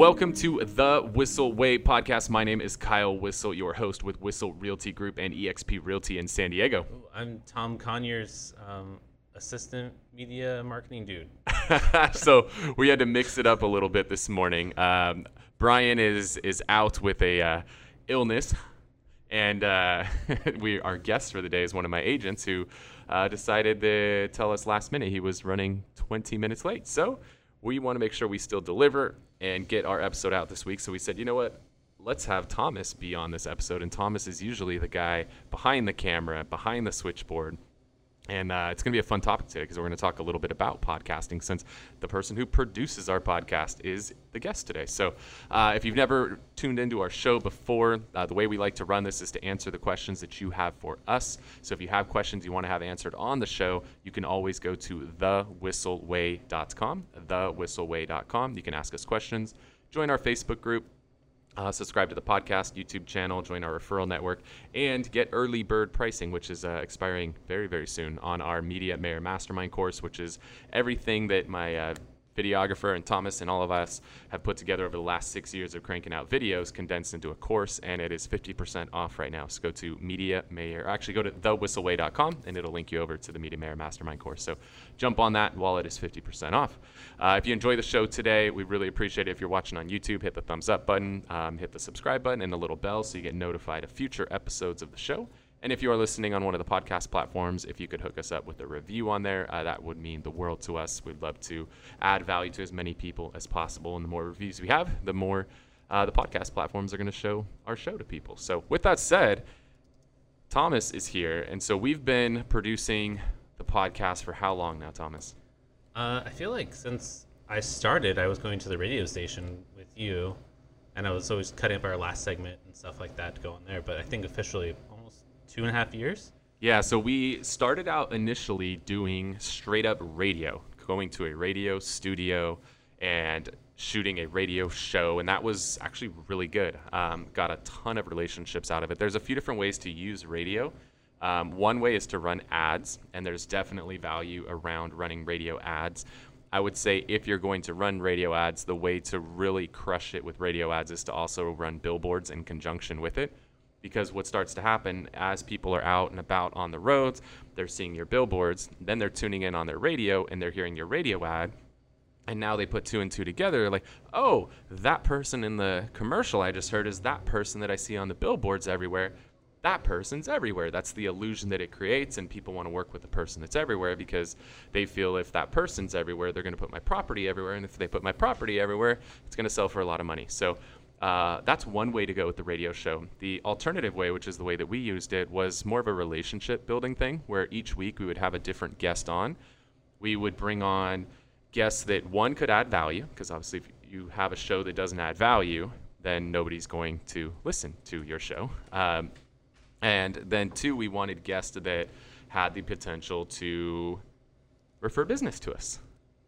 Welcome to the Whissel Way podcast. My name is Kyle Whissel, your host with Whissel Realty Group and eXp Realty in San Diego. I'm Tom Conyers, um, assistant media marketing dude. so we had to mix it up a little bit this morning. Um, Bryan is is out with a uh, illness, and uh, we our guest for the day is one of my agents who uh, decided to tell us last minute he was running 20 minutes late. So we want to make sure we still deliver and get our episode out this week. So we said, you know what? Let's have Thomas be on this episode. And Thomas is usually the guy behind the camera, behind the switchboard. And uh, it's going to be a fun topic today because we're going to talk a little bit about podcasting since the person who produces our podcast is the guest today. So uh, if you've never tuned into our show before, uh, the way we like to run this is to answer the questions that you have for us. So if you have questions you want to have answered on the show, you can always go to thewhisselway.com, thewhisselway.com. You can ask us questions, join our Facebook group, uh, subscribe to the podcast YouTube channel, join our referral network, and get early bird pricing, which is uh, expiring very, very soon on our Media Mayor Mastermind course, which is everything that my uh, videographer and Thomas and all of us have put together over the last six years of cranking out videos condensed into a course, and it is 50% off right now. So go to Media Mayor, actually go to thewhisselway.com, and it'll link you over to the Media Mayor Mastermind course. So jump on that while it is 50% off. Uh, if you enjoy the show today, we really appreciate it. If you're watching on YouTube, hit the thumbs up button, um, hit the subscribe button, and the little bell so you get notified of future episodes of the show. And if you are listening on one of the podcast platforms, if you could hook us up with a review on there, uh, that would mean the world to us. We'd love to add value to as many people as possible. And the more reviews we have, the more uh, the podcast platforms are going to show our show to people. So, with that said, Thomas is here. And so we've been producing the podcast for how long now, Thomas? Uh, I feel like since I started, I was going to the radio station with you, and I was always cutting up our last segment and stuff like that to go on there. But I think officially two and a half years. Yeah, so we started out initially doing straight up radio, going to a radio studio and shooting a radio show, and that was actually really good. Um, got a ton of relationships out of it. There's a few different ways to use radio. Um, one way is to run ads, and there's definitely value around running radio ads. I would say if you're going to run radio ads, the way to really crush it with radio ads is to also run billboards in conjunction with it because what starts to happen as people are out and about on the roads, they're seeing your billboards, then they're tuning in on their radio and they're hearing your radio ad. And now they put two and two together, They're like, oh, that person in the commercial I just heard is that person that I see on the billboards everywhere. That person's everywhere. That's the illusion that it creates, and people want to work with the person that's everywhere because they feel if that person's everywhere, they're going to put my property everywhere, and if they put my property everywhere, it's going to sell for a lot of money. So uh, that's one way to go with the radio show. The alternative way, which is the way that we used it, was more of a relationship building thing where each week we would have a different guest on. We would bring on guests that one could add value, because obviously, if you have a show that doesn't add value, then nobody's going to listen to your show. Um, and then two, we wanted guests that had the potential to refer business to us.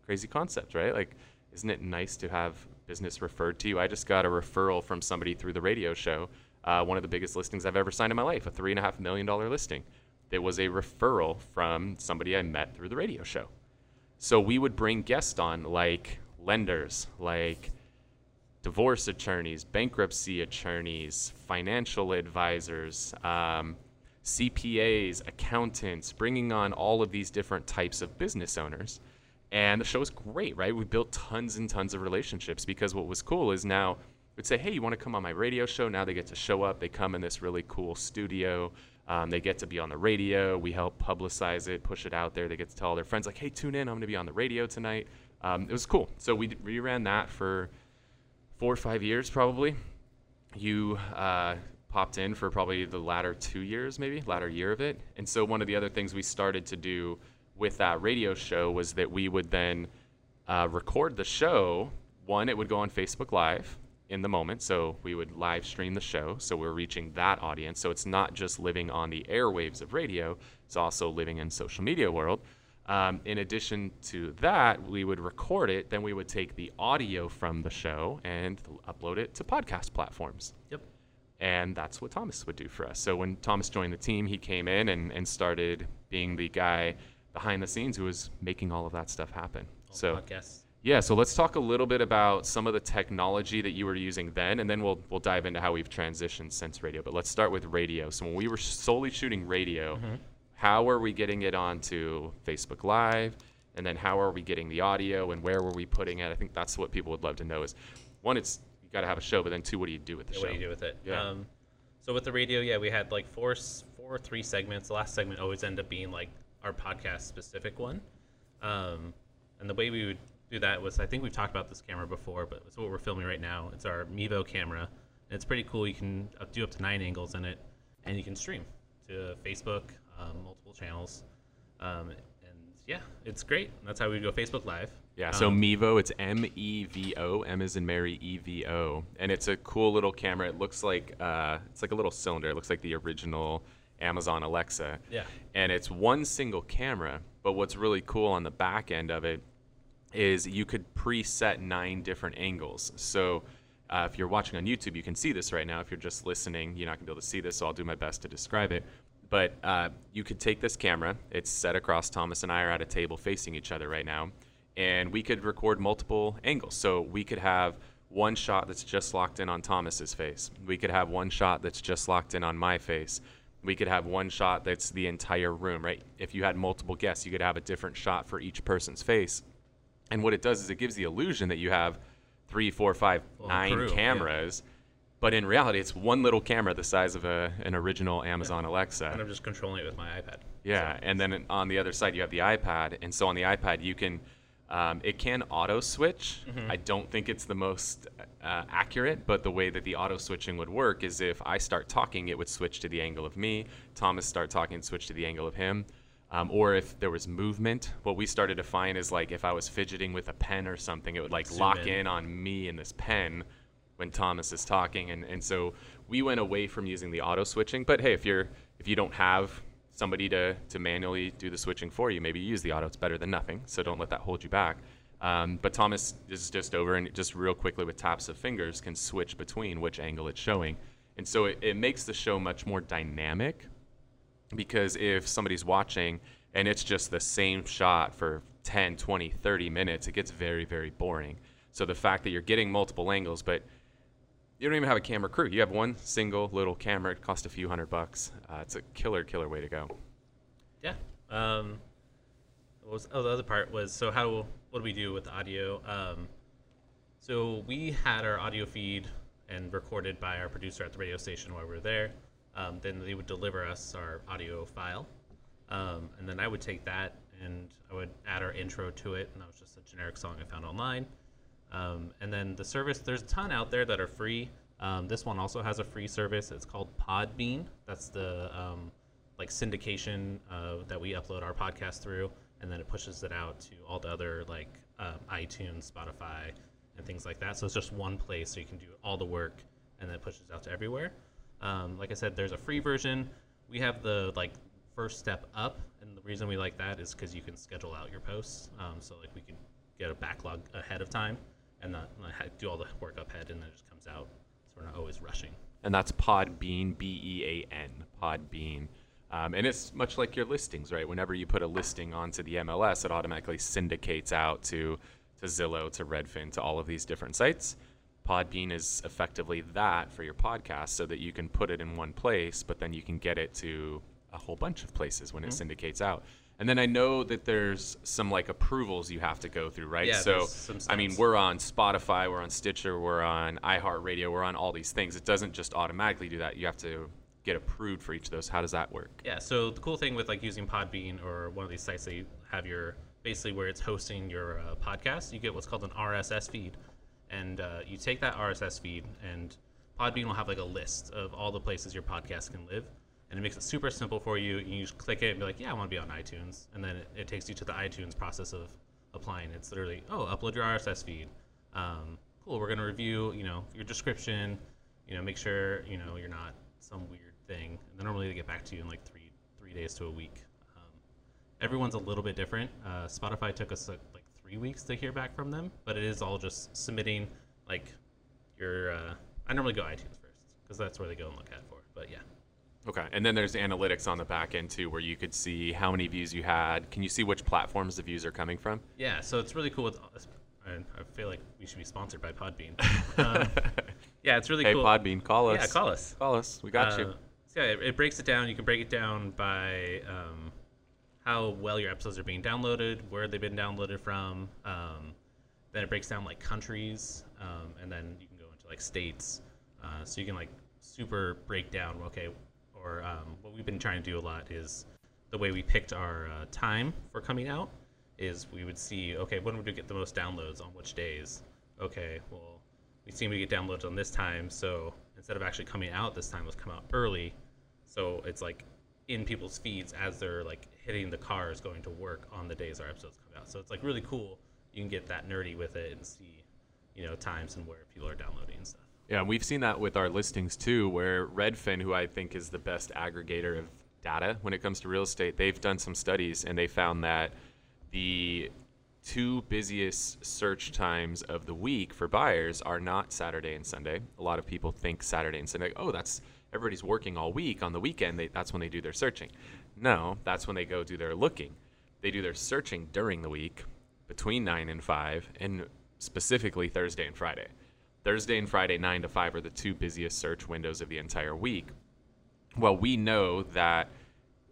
Crazy concept, right? Like, isn't it nice to have business referred to you. I just got a referral from somebody through the radio show, uh, one of the biggest listings I've ever signed in my life, a three and a half million dollar listing. It was a referral from somebody I met through the radio show. So we would bring guests on like lenders, like divorce attorneys, bankruptcy attorneys, financial advisors, um, CPAs, accountants, bringing on all of these different types of business owners and the show was great, right? We built tons and tons of relationships because what was cool is now we'd say, hey, you want to come on my radio show? Now they get to show up. They come in this really cool studio. Um, they get to be on the radio. We help publicize it, push it out there. They get to tell all their friends, like, hey, tune in. I'm going to be on the radio tonight. Um, it was cool. So we, we ran that for four or five years, probably. You uh, popped in for probably the latter two years, maybe, latter year of it. And so one of the other things we started to do with that radio show was that we would then uh, record the show. One, it would go on Facebook Live in the moment. So we would live stream the show. So we're reaching that audience. So it's not just living on the airwaves of radio, it's also living in social media world. Um, in addition to that, we would record it. Then we would take the audio from the show and upload it to podcast platforms. Yep. And that's what Thomas would do for us. So when Thomas joined the team, he came in and, and started being the guy behind the scenes who was making all of that stuff happen. All so podcasts. Yeah, so let's talk a little bit about some of the technology that you were using then, and then we'll we'll dive into how we've transitioned since radio. But let's start with radio. So when we were solely shooting radio, how are we getting it onto Facebook Live, and then how are we getting the audio, and where were we putting it? I think that's what people would love to know. Is one, it's you got to have a show, but then two, what do you do with the Yeah, show? what do you do with it? Yeah. Um, so with the radio, yeah, we had like four, four or three segments. The last segment always ended up being like our podcast specific one. Um, and the way we would do that was, I think we've talked about this camera before, but it's what we're filming right now. It's our Mevo camera, and it's pretty cool. You can do up to nine angles in it, and you can stream to Facebook, um, multiple channels, um, and yeah, it's great. That's how we go Facebook Live. Yeah, so Um, Mevo, it's M E V O, M is in Mary, E V O, and it's a cool little camera. It looks like uh, it's like a little cylinder. It looks like the original Amazon Alexa. Yeah. And it's one single camera, but what's really cool on the back end of it is you could preset nine different angles. So uh, if you're watching on YouTube, you can see this right now. If you're just listening, you're not gonna be able to see this, so I'll do my best to describe it. But uh, you could take this camera. It's set across. Thomas and I are at a table facing each other right now, and we could record multiple angles. So we could have one shot that's just locked in on Thomas's face. We could have one shot that's just locked in on my face. We could have one shot that's the entire room, right? If you had multiple guests, you could have a different shot for each person's face. And what it does is it gives the illusion that you have three, four, five, Full nine crew, yeah. cameras, but in reality, it's one little camera the size of a, an original Amazon Alexa. and I'm just controlling it with my iPad. Yeah, and then on the other side you have the iPad, and so on the iPad you can, um, it can auto switch. I don't think it's the most uh, accurate, but the way that the auto switching would work is if I start talking, it would switch to the angle of me. Thomas start talking, and switch to the angle of him. Um, or if there was movement, what we started to find is like if I was fidgeting with a pen or something, it would like Zoom lock in. in on me and this pen when Thomas is talking, and, and so we went away from using the auto switching. But hey, if you're if you don't have somebody to to manually do the switching for you, maybe use the auto. It's better than nothing. So don't let that hold you back. Um, but Thomas is just over and just real quickly with taps of fingers can switch between which angle it's showing, and so it, it makes the show much more dynamic because if somebody's watching and it's just the same shot for 10 20 30 minutes it gets very very boring so the fact that you're getting multiple angles but you don't even have a camera crew you have one single little camera it costs a few hundred bucks uh, it's a killer killer way to go Yeah. Um, was oh, the other part was so how what do we do with audio? Um, so we had our audio feed and recorded by our producer at the radio station while we were there. Um, then they would deliver us our audio file, um, and then I would take that and I would add our intro to it, and that was just a generic song I found online. Um, and then the service, there's a ton out there that are free. Um, this one also has a free service. It's called Podbean. That's the um, like syndication uh, that we upload our podcast through, and then it pushes it out to all the other like um, iTunes, Spotify, and things like that. So it's just one place, so you can do all the work, and then it pushes out to everywhere. Um, like I said, there's a free version. We have the like first step up, and the reason we like that is because you can schedule out your posts. Um, so like we can get a backlog ahead of time, and not ha- do all the work up ahead, and then it just comes out. So we're not always rushing. and that's Podbean, B E A N, Podbean. Um, and it's much like your listings, right? Whenever you put a listing onto the MLS, it automatically syndicates out to to Zillow, to Redfin, to all of these different sites. Podbean is effectively that for your podcast, so that you can put it in one place, but then you can get it to a whole bunch of places when it syndicates out. And then I know that there's some like approvals you have to go through, right? Yeah, so I mean, we're on Spotify, we're on Stitcher, we're on iHeartRadio, we're on all these things. It doesn't just automatically do that. You have to get approved for each of those. How does that work? Yeah, so the cool thing with like using Podbean or one of these sites that you have your basically where it's hosting your uh, podcast, you get what's called an RSS feed, and uh, you take that RSS feed and Podbean will have like a list of all the places your podcast can live, and it makes it super simple for you. You just click it and be like, yeah, I want to be on iTunes, and then it, it takes you to the iTunes process of applying. It's literally, oh, upload your RSS feed. Um, cool, we're gonna review, you know, your description. You know, make sure you know you're not some weird thing. And then normally they get back to you in like three three days to a week. Um, everyone's a little bit different. Uh, Spotify took us like, like three weeks to hear back from them, but it is all just submitting like your. Uh, I normally go iTunes first because that's where they go and look at for. But yeah, Okay. And then there's analytics on the back end too, where you could see how many views you had. Can you see which platforms the views are coming from? yeah. So it's really cool with and I feel like we should be sponsored by Podbean. Um, yeah, it's really hey, cool. Podbean, call us. Yeah, call us. Call us. We got Uh, you. So yeah, it, it breaks it down. You can break it down by um, how well your episodes are being downloaded, where they've been downloaded from. Um, then it breaks down like countries, um, and then you can go into like states. Uh, so you can like super break down. Okay, or um, what we've been trying to do a lot is the way we picked our uh, time for coming out is we would see okay when would we get the most downloads on which days. Okay, well we seem to get downloads on this time, so instead of actually coming out this time, let's come out early. So it's like in people's feeds as they're like hitting the cars going to work on the days our episodes come out. So it's like really cool. You can get that nerdy with it and see, you know, times and where people are downloading and stuff. Yeah, we've seen that with our listings too, where Redfin, who I think is the best aggregator of data when it comes to real estate, they've done some studies and they found that the two busiest search times of the week for buyers are not Saturday and Sunday. A lot of people think Saturday and Sunday, oh, that's everybody's working all week. On the weekend, they, that's when they do their searching. No, that's when they go do their looking. They do their searching during the week between 9 and 5, and specifically Thursday and Friday. Thursday and Friday, 9 to 5, are the two busiest search windows of the entire week. Well, we know that,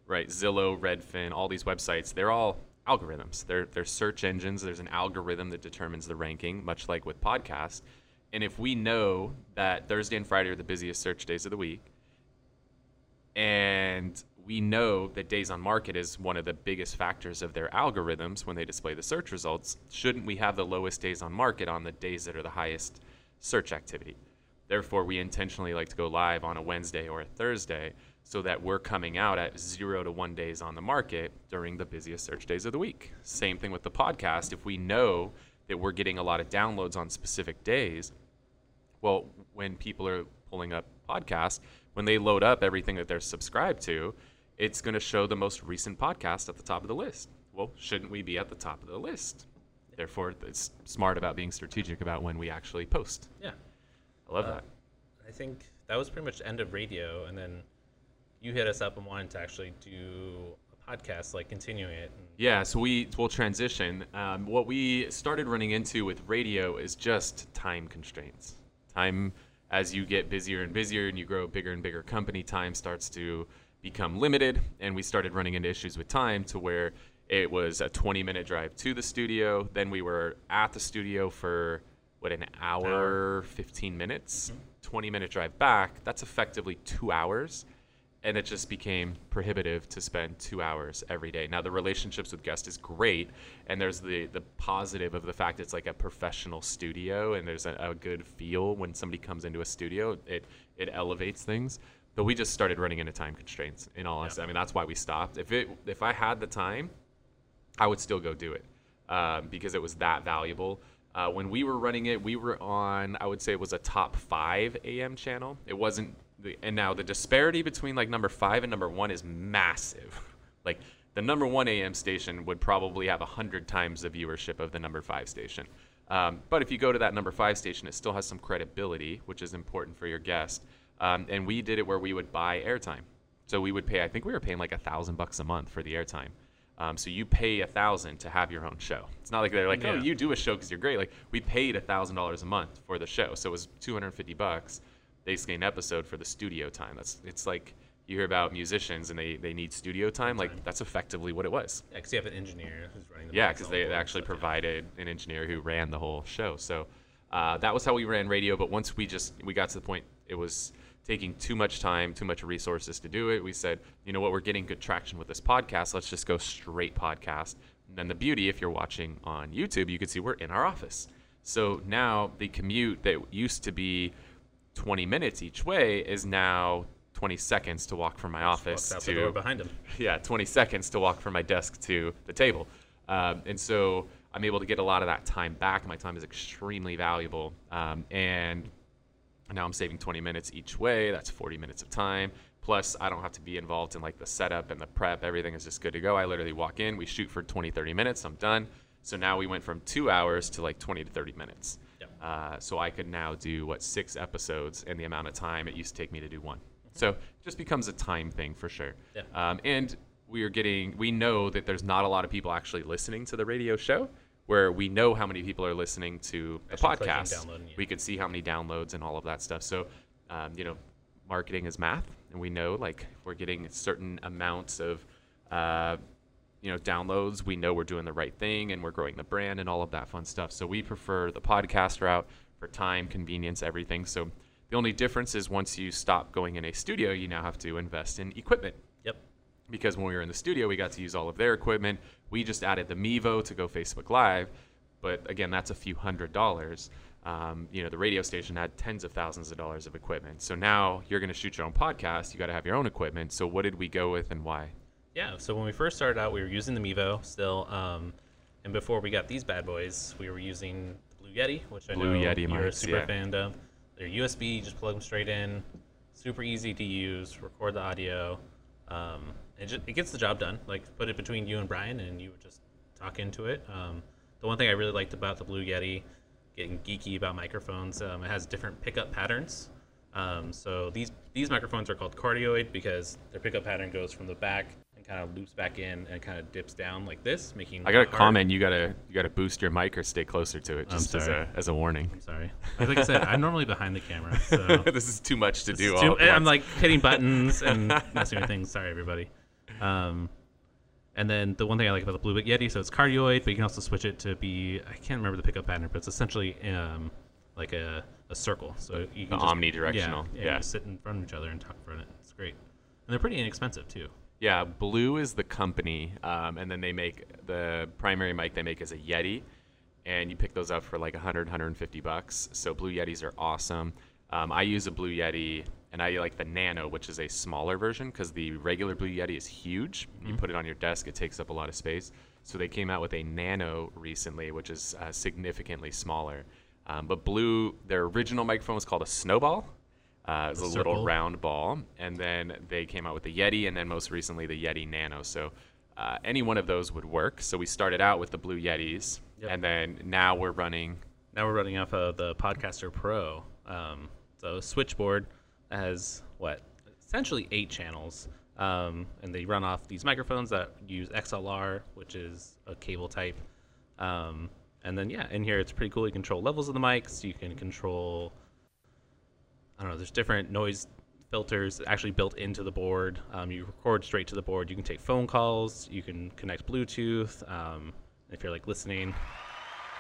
right, Zillow, Redfin, all these websites, they're all algorithms. They're, they're search engines. There's an algorithm that determines the ranking, much like with podcasts. And if we know that Thursday and Friday are the busiest search days of the week, and we know that days on market is one of the biggest factors of their algorithms when they display the search results, shouldn't we have the lowest days on market on the days that are the highest search activity? Therefore, we intentionally like to go live on a Wednesday or a Thursday so that we're coming out at zero to one days on the market during the busiest search days of the week. Same thing with the podcast. If we know that we're getting a lot of downloads on specific days, well, when people are pulling up podcasts, when they load up everything that they're subscribed to, it's going to show the most recent podcast at the top of the list. Well, shouldn't we be at the top of the list? Therefore, it's smart about being strategic about when we actually post. Yeah. I love Uh, that. I think that was pretty much the end of radio, and then you hit us up and wanted to actually do a podcast, like continuing it. Yeah, so we will transition. Um, what we started running into with radio is just time constraints. Time, as you get busier and busier and you grow a bigger and bigger company, time starts to become limited. And we started running into issues with time to where it was a 20 minute drive to the studio. Then we were at the studio for, what, an hour, 15 minutes? 20 minute drive back. That's effectively two hours and it just became prohibitive to spend two hours every day. Now the relationships with guests is great, and there's the the positive of the fact it's like a professional studio, and there's a, a good feel when somebody comes into a studio. It it elevates things. But we just started running into time constraints. In all honesty, I mean that's why we stopped. If it if I had the time, I would still go do it um, because it was that valuable. Uh, when we were running it, we were on, I would say it was a top five AM channel. It wasn't, the, and now the disparity between like number five and number one is massive. like the number one AM station would probably have a hundred times the viewership of the number five station. Um, but if you go to that number five station, it still has some credibility, which is important for your guest. Um, and we did it where we would buy airtime. So we would pay, I think we were paying like a thousand bucks a month for the airtime. Um, so you pay a thousand to have your own show. It's not like they're like, oh, Yeah. you do a show because you're great. Like we paid a thousand dollars a month for the show, so it was 250 bucks, basically an episode for the studio time. That's it's like you hear about musicians and they, they need studio time. Like that's effectively what it was. yeah, 'cause you have an engineer who's running the Yeah, because they actually stuff, yeah. provided an engineer who ran the whole show. So uh, that was how we ran radio. But once we just we got to the point, it was taking too much time, too much resources to do it. We said, you know what, we're getting good traction with this podcast. Let's just go straight podcast. And then the beauty, if you're watching on YouTube, you can see we're in our office. So now the commute that used to be 20 minutes each way is now 20 seconds to walk from my office to behind him. yeah, 20 seconds to walk from my desk to the table. Um, and so I'm able to get a lot of that time back. My time is extremely valuable. Um, and now I'm saving 20 minutes each way. That's 40 minutes of time. Plus, I don't have to be involved in like the setup and the prep. Everything is just good to go. I literally walk in, we shoot for 20, 30 minutes. I'm done. So now we went from two hours to like 20 to 30 minutes. Yep. Uh, so I could now do what six episodes in the amount of time it used to take me to do one. So it just becomes a time thing for sure. Yeah. Um, and we are getting, we know that there's not a lot of people actually listening to the radio show. Where we know how many people are listening to the Actually podcast. yeah. We could see how many downloads and all of that stuff. So, um, you know, marketing is math, and we know like we're getting certain amounts of, uh, you know, downloads, we know we're doing the right thing and we're growing the brand and all of that fun stuff. So we prefer the podcast route for time, convenience, everything. So the only difference is once you stop going in a studio, you now have to invest in equipment. Because when we were in the studio, we got to use all of their equipment. We just added the Mevo to go Facebook Live, but again, that's a few hundred dollars. Um, you know, the radio station had tens of thousands of dollars of equipment. So now you're going to shoot your own podcast. You got to have your own equipment. So what did we go with and why? Yeah, so when we first started out, we were using the Mevo still, um, and before we got these bad boys, we were using the Blue Yeti, which I Blue know Yeti you're a super yeah. fan of. They're USB, you just plug them straight in, super easy to use, record the audio. Um, it, just, it gets the job done. Like put it between you and Bryan, and you would just talk into it. Um, the one thing I really liked about the Blue Yeti, getting geeky about microphones, um, it has different pickup patterns. Um, so these these microphones are called cardioid because their pickup pattern goes from the back and kind of loops back in and kind of dips down like this, making. I got a hard- comment. You gotta you gotta boost your mic or stay closer to it, just as a as a warning. I'm sorry. Like I said, I'm normally behind the camera, so this is too much to do. All too- I'm like hitting buttons and messing with things. Sorry, everybody. Um, and then the one thing I like about the Blue Bit Yeti, so it's cardioid, but you can also switch it to be I can't remember the pickup pattern, but it's essentially um, like a, a circle. So you can The just, omnidirectional, Yeah, yeah, yeah. You sit in front of each other and talk in front of it. It's great, and they're pretty inexpensive too. Yeah, Blue is the company, um, and then they make the primary mic they make is a Yeti, and you pick those up for like 100, 150 bucks. So Blue Yetis are awesome. Um, I use a Blue Yeti, and I like the Nano, which is a smaller version because the regular Blue Yeti is huge. You put it on your desk, it takes up a lot of space. So they came out with a Nano recently, which is uh, significantly smaller. Um, but Blue, their original microphone was called a Snowball. Uh, it was The a little round ball, and then they came out with the Yeti, and then most recently the Yeti Nano. So uh, any one of those would work. So we started out with the Blue Yetis, Yep. and then now we're running. Now we're running off of the Podcaster Pro. Um, so switchboard has what essentially eight channels, um, and they run off these microphones that use XLR, which is a cable type. Um, and then yeah, in here it's pretty cool. You control levels of the mics. You can control. I don't know. There's different noise filters actually built into the board. Um, you record straight to the board. You can take phone calls. You can connect Bluetooth. Um, if you're like listening,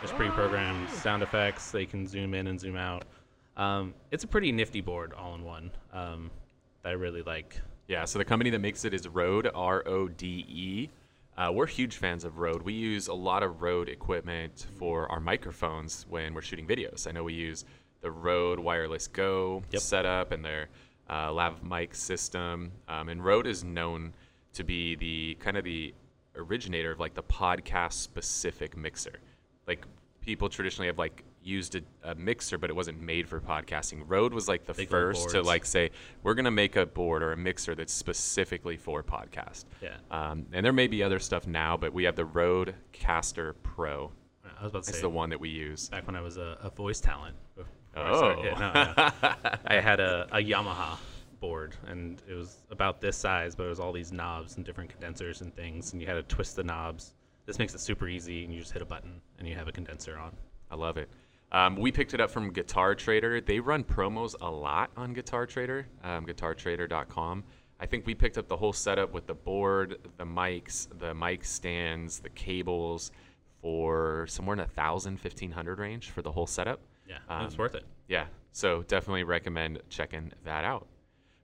there's pre-programmed sound effects. They can zoom in and zoom out. Um, it's a pretty nifty board, all in one. Um, that I really like. Yeah, so the company that makes it is Rode, R O D E. Uh, we're huge fans of Rode. We use a lot of Rode equipment for our microphones when we're shooting videos. I know we use the Rode Wireless Go Yep. setup and their uh, lav mic system. Um, and Rode is known to be the kind of the originator of like the podcast specific mixer. Like people traditionally have like used a, a mixer, but it wasn't made for podcasting. Rode was like the Big first to like say we're gonna make a board or a mixer that's specifically for podcast. Yeah. Um, and there may be other stuff now, but we have the Rode Caster Pro. I was about to say. It's say the one that we use. back when I was a, a voice talent. before I Oh. yeah, no, no. I had a, a Yamaha board, and it was about this size, but it was all these knobs and different condensers and things, and you had to twist the knobs. This makes it super easy, and you just hit a button, and you have a condenser on. I love it. Um, we picked it up from Guitar Trader. They run promos a lot on Guitar Trader, um, guitartrader.com. I think we picked up the whole setup with the board, the mics, the mic stands, the cables for somewhere in a thousand, fifteen hundred range for the whole setup. Yeah, Um, it's worth it. Yeah, so definitely recommend checking that out.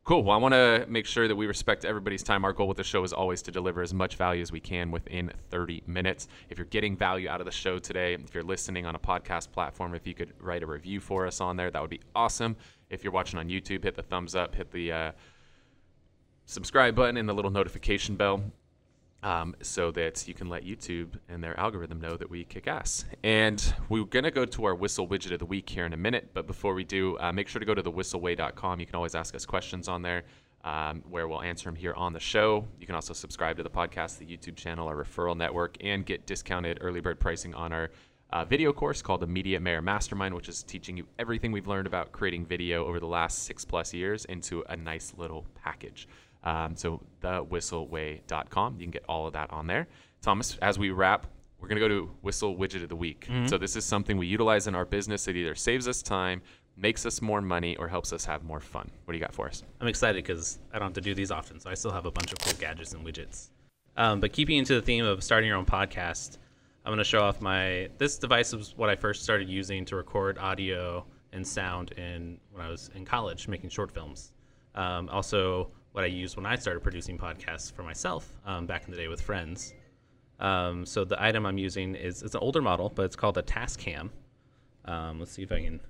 Cool. Well, I want to make sure that we respect everybody's time. Our goal with the show is always to deliver as much value as we can within 30 minutes. If you're getting value out of the show today, if you're listening on a podcast platform, if you could write a review for us on there, that would be awesome. If you're watching on YouTube, hit the thumbs up, hit the uh, subscribe button, and the little notification bell um, so that you can let YouTube and their algorithm know that we kick ass. And we're going to go to our Whissel widget of the week here in a minute. But before we do, uh, make sure to go to thewhisselway.com. You can always ask us questions on there um, where we'll answer them here on the show. You can also subscribe to the podcast, the YouTube channel, our referral network, and get discounted early bird pricing on our uh, video course called the Media Mayor Mastermind, which is teaching you everything we've learned about creating video over the last six plus years into a nice little package. Um, so thewhisselway.com. You can get all of that on there. Thomas, as we wrap, we're going to go to Whissel Widget of the Week. Mm-hmm. So this is something we utilize in our business. It either saves us time, makes us more money, or helps us have more fun. What do you got for us? I'm excited because I don't have to do these often, so I still have a bunch of cool gadgets and widgets. Um, but keeping into the theme of starting your own podcast, I'm going to show off my. This device was what I first started using to record audio and sound in when I was in college making short films. Um, also, what I used when I started producing podcasts for myself um, back in the day with friends. Um, so the item I'm using is it's an older model, but it's called a Tascam. Um, let's see if I can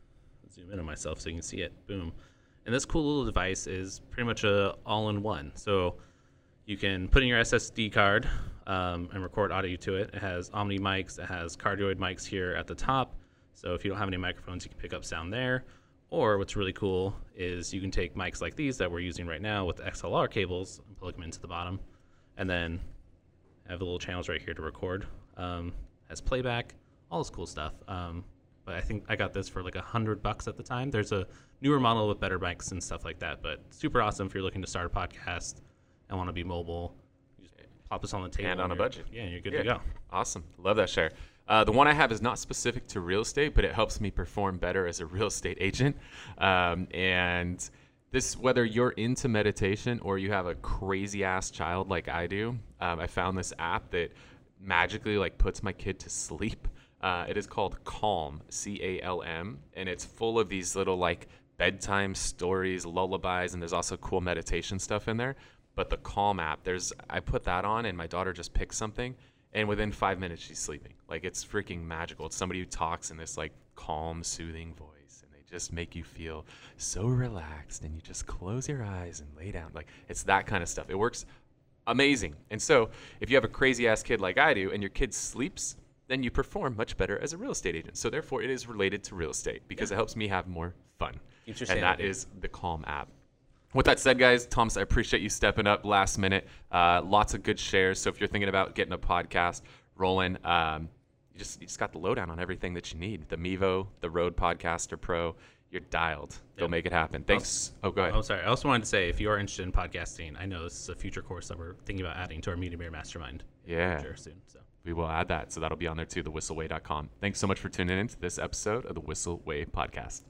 zoom in on myself so you can see it. Boom. And this cool little device is pretty much a all-in-one. So you can put in your SSD card um, and record audio to it. It has Omni mics. It has cardioid mics here at the top. So if you don't have any microphones, you can pick up sound there. Or what's really cool is you can take mics like these that we're using right now with XLR cables and plug them into the bottom, and then have the little channels right here to record. Um, has playback, all this cool stuff. Um, but I think I got this for like a hundred bucks at the time. There's a newer model with better mics and stuff like that, but super awesome if you're looking to start a podcast and want to be mobile. You just pop this on the table And on a budget. Yeah, and you're good Yeah. to go. Awesome. Love that share. Uh, the one I have is not specific to real estate, but it helps me perform better as a real estate agent. Um, and this, whether you're into meditation or you have a crazy ass child like I do, um, I found this app that magically like puts my kid to sleep. Uh, it is called Calm, C A L M, and it's full of these little like bedtime stories, lullabies, and there's also cool meditation stuff in there. But the Calm app, there's I put that on, and my daughter just picks something, and within five minutes she's sleeping. Like it's freaking magical. It's somebody who talks in this like calm, soothing voice, and they just make you feel so relaxed, and you just close your eyes and lay down. Like it's that kind of stuff. It works amazing. And so, if you have a crazy ass kid like I do, and your kid sleeps, then you perform much better as a real estate agent. So therefore, it is related to real estate because it helps me have more fun. And that is the Calm app. With that said, guys, Thomas, I appreciate you stepping up last minute. Uh, lots of good shares. So if you're thinking about getting a podcast rolling, um, you just you just got the lowdown on everything that you need. The Mevo, the Rode Podcaster Pro, you're dialed. Yep. make it happen. Thanks. Oh, go ahead. I'm sorry. I also wanted to say, if you are interested in podcasting, I know this is a future course that we're thinking about adding to our Media Mayor Mastermind. Yeah. soon. So We will add that. So that'll be on there too, thewhisselway.com. Thanks so much for tuning in to this episode of the Whissel Way podcast.